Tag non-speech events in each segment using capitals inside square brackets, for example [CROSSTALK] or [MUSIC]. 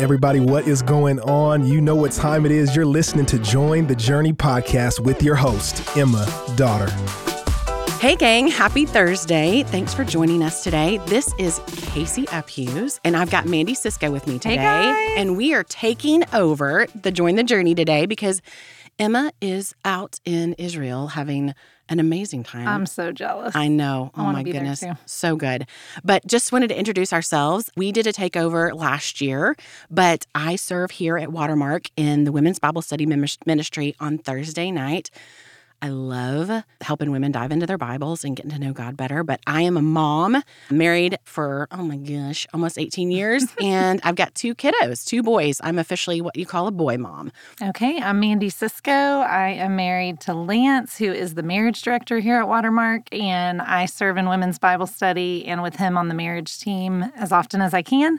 Everybody, what is going on? You know what time it is. You're listening to Join the Journey podcast with your host, Emma Daughter. Hey, gang, happy Thursday. Thanks for joining us today. This is Casey Uphues, and I've got Mandy Sisco with me today. Hey and we are taking over the Join the Journey today because Emma is out in Israel having an amazing time. I'm so jealous. I know. Oh, I oh my goodness. So good. But just wanted to introduce ourselves. We did a takeover last year, but I serve here at Watermark in the Women's Bible Study Ministry on Thursday night. I love helping women dive into their Bibles and getting to know God better. But I am a mom, married for, oh my gosh, almost 18 [LAUGHS] years. and I've got two kiddos, two boys. I'm officially what you call a boy mom. Okay, I'm Mandy Sisco. I am married to Lance, who is the marriage director here at Watermark, and I serve in women's Bible study and with him on the marriage team as often as I can.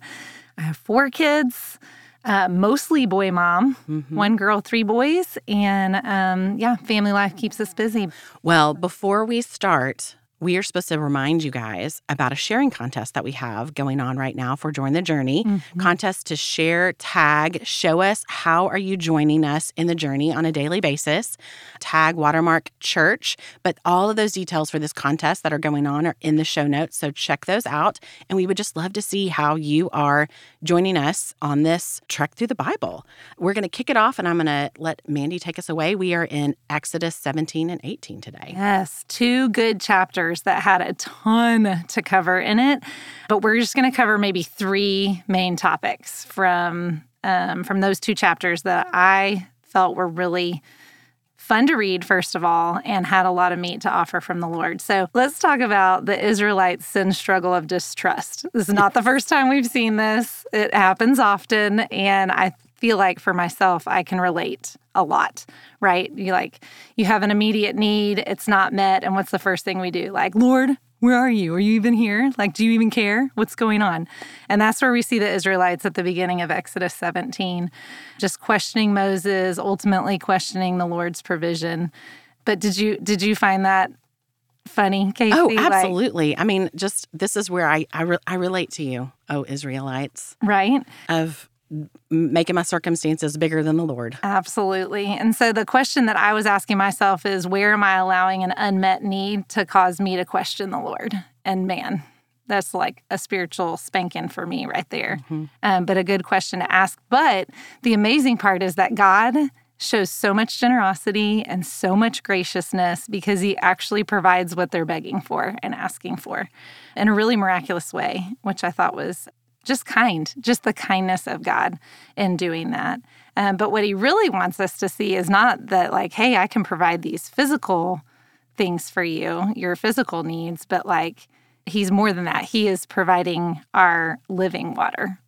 I have four kids. Uh, mostly boy mom, one girl, three boys, and um, yeah, family life keeps us busy. Well, before we start, we are supposed to remind you guys about a sharing contest that we have going on right now for Join the Journey. Mm-hmm. Contest to share, tag, show us how are you joining us in the journey on a daily basis. Tag Watermark Church, but all of those details for this contest that are going on are in the show notes, so check those out. And we would just love to see how you are joining us on this trek through the Bible. We're going to kick it off, and I'm going to let Mandy take us away. We are in Exodus 17 and 18 today. Yes, two good chapters that had a ton to cover in it, but we're just going to cover maybe three main topics from um, from those two chapters that I felt were really fun to read first of all and had a lot of meat to offer from the Lord. So let's talk about the Israelites' sin struggle of distrust. This is not the first time we've seen this. It happens often, and I feel like for myself I can relate a lot, right? You like you have an immediate need, it's not met, and what's the first thing we do? Like, Lord, where are you? Are you even here? Like, do you even care? What's going on? And that's where we see the Israelites at the beginning of Exodus 17, just questioning Moses, ultimately questioning the Lord's provision. But did you did you find that funny, Casey? Oh, Like- absolutely. I mean, just this is where I I, re- I relate to you, oh Israelites, right? of making my circumstances bigger than the Lord. Absolutely. And so the question that I was asking myself is where am I allowing an unmet need to cause me to question the Lord? And man, that's like a spiritual spanking for me right there. Um, but a good question to ask. But the amazing part is that God shows so much generosity and so much graciousness because he actually provides what they're begging for and asking for in a really miraculous way, which I thought was just kind, just the kindness of God in doing that. Um, but what he really wants us to see is not that, like, hey, I can provide these physical things for you, your physical needs, but like, he's more than that. He is providing our living water,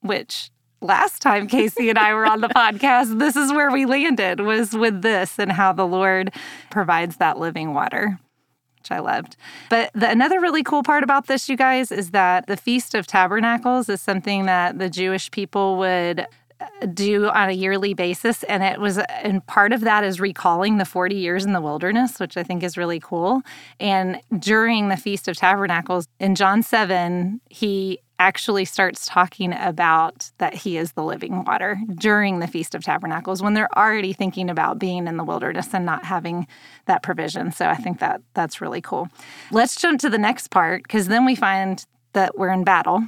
which last time Casey and I were on the [LAUGHS] podcast, this is where we landed was with this and how the Lord provides that living water which I loved. But the, another really cool part about this, you guys, is that the Feast of Tabernacles is something that the Jewish people would uh, do on a yearly basis. And it was, and part of that is recalling the 40 years in the wilderness, which I think is really cool. And during the Feast of Tabernacles, in John 7, he actually starts talking about that he is the living water during the Feast of Tabernacles when they're already thinking about being in the wilderness and not having that provision. So I think that that's really cool. Let's jump to the next part because then we find that we're in battle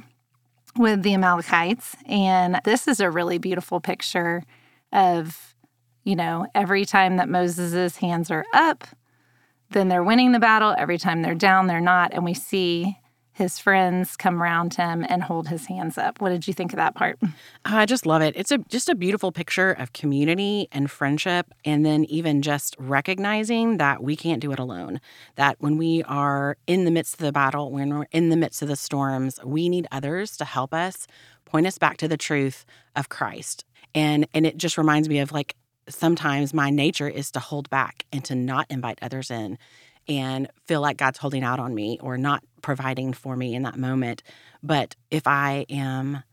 with the Amalekites. And this is a really beautiful picture of, you know, every time that Moses' hands are up, then they're winning the battle. Every time they're down, they're not. And we see his friends come around him and hold his hands up. What did you think of that part? Ah, I just love it. It's a just a beautiful picture of community and friendship and then even just recognizing that we can't do it alone. That when we are in the midst of the battle, when we're in the midst of the storms, we need others to help us point us back to the truth of Christ. And and it just reminds me of like sometimes my nature is to hold back and to not invite others in and feel like God's holding out on me or not providing for me in that moment. But if I am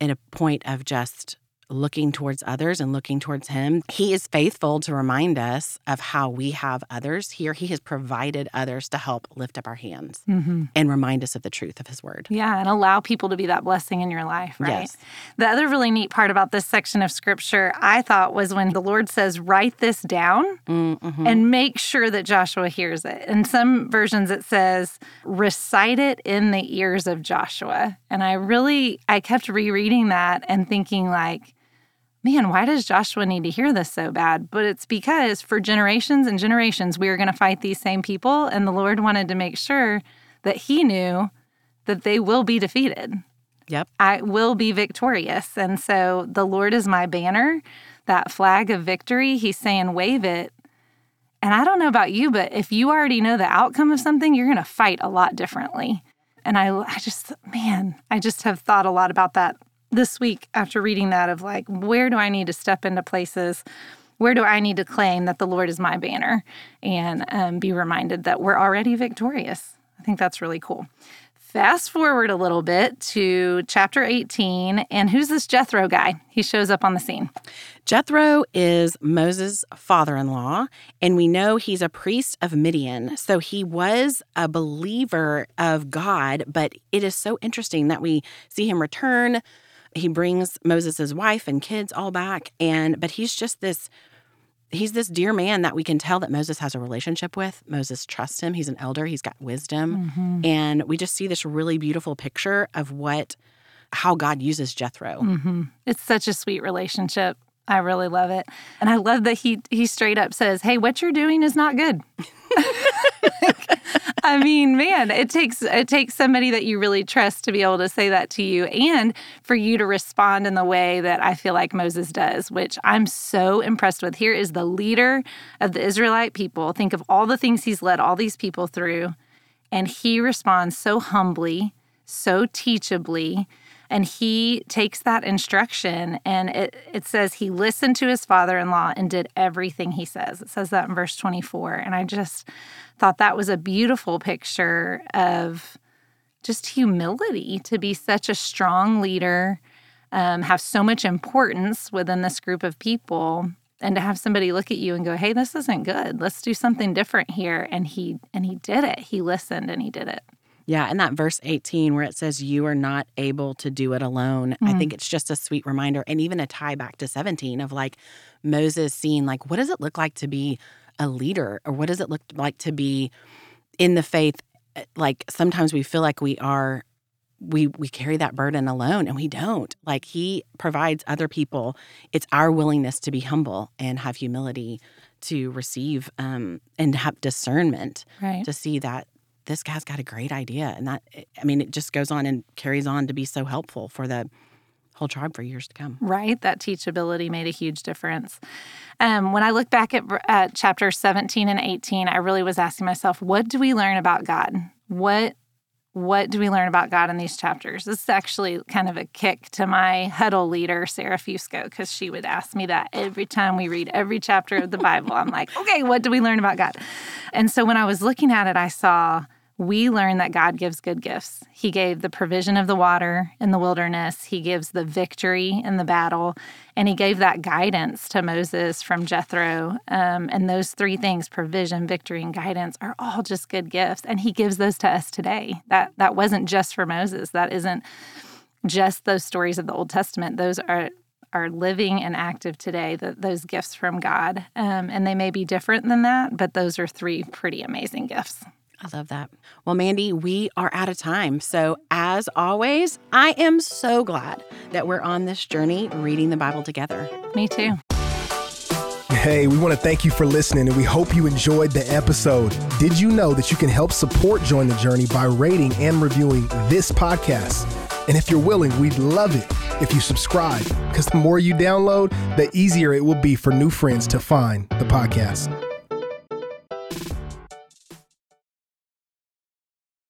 in a point of just looking towards others and looking towards Him. He is faithful to remind us of how we have others here. He has provided others to help lift up our hands Mm-hmm. and remind us of the truth of His word. Yeah, and allow people to be that blessing in your life, right? Yes. The other really neat part about this section of scripture, I thought, was when the Lord says, write this down Mm-hmm. and make sure that Joshua hears it. In some versions, it says, recite it in the ears of Joshua. And I really, I kept rereading that and thinking, like, man, why does Joshua need to hear this so bad? But it's because for generations and generations, we are going to fight these same people. And the Lord wanted to make sure that he knew that they will be defeated. Yep. I will be victorious. And so the Lord is my banner, that flag of victory. He's saying, wave it. And I don't know about you, but if you already know the outcome of something, you're going to fight a lot differently. And I, I just, man, I just have thought a lot about that this week after reading that of like, where do I need to step into places? Where do I need to claim that the Lord is my banner and um, be reminded that we're already victorious? I think that's really cool. Fast forward a little bit to chapter 18, and who's this Jethro guy? He shows up on the scene. Jethro is Moses' father in law, and we know he's a priest of Midian. So he was a believer of God, but it is so interesting that we see him return. He brings Moses' wife and kids all back, and but he's just this he's this dear man that we can tell that Moses has a relationship with. Moses trusts him. He's an elder. He's got wisdom. And we just see this really beautiful picture of what how God uses Jethro. Mm-hmm. It's such a sweet relationship. I really love it. And I love that he he straight up says, "Hey, what you're doing is not good." [LAUGHS] [LAUGHS] I mean, man, it takes it takes somebody that you really trust to be able to say that to you and for you to respond in the way that I feel like Moses does, which I'm so impressed with. Here is the leader of the Israelite people. Think of all the things he's led all these people through, and he responds so humbly, so teachably, and he takes that instruction and it, it says he listened to his father-in-law and did everything he says. It says that in verse 24 and i just thought that was a beautiful picture of just humility to be such a strong leader um, have so much importance within this group of people and to have somebody look at you and go hey this isn't good. Let's do something different here. And he and he did it. He listened and he did it Yeah, and that verse 18 where it says you are not able to do it alone. I think it's just a sweet reminder and even a tie back to 17 of like Moses seeing like what does it look like to be a leader or what does it look like to be in the faith like sometimes we feel like we are we we carry that burden alone and we don't. Like he provides other people. It's our willingness to be humble and have humility to receive um and have discernment right to see that this guy's got a great idea and that i mean it just goes on and carries on to be so helpful for the whole tribe for years to come. Right that teachability made a huge difference. Um, when i look back at, at chapter 17 and 18 i really was asking myself what do we learn about god? What what do we learn about god in these chapters? This is actually kind of a kick to my huddle leader sarah fusco because she would ask me that every time we read every chapter of the bible. I'm like okay what do we learn about god? And so when i was looking at it i saw we learn that God gives good gifts. He gave the provision of the water in the wilderness, He gives the victory in the battle, and He gave that guidance to Moses from Jethro. Um, and those three things provision, victory, and guidance are all just good gifts. And He gives those to us today. That, that wasn't just for Moses, that isn't just those stories of the Old Testament. Those are are living and active today, the, those gifts from God. Um, and they may be different than that, but those are three pretty amazing gifts. I love that well mandy we are out of time so as always i am so glad that we're on this journey reading the bible together Me too. Hey, we want to thank you for listening and we hope you enjoyed the episode. Did you know that you can help support Join the Journey by rating and reviewing this podcast? And if you're willing, we'd love it if you subscribe because the more you download, the easier it will be for new friends to find the podcast.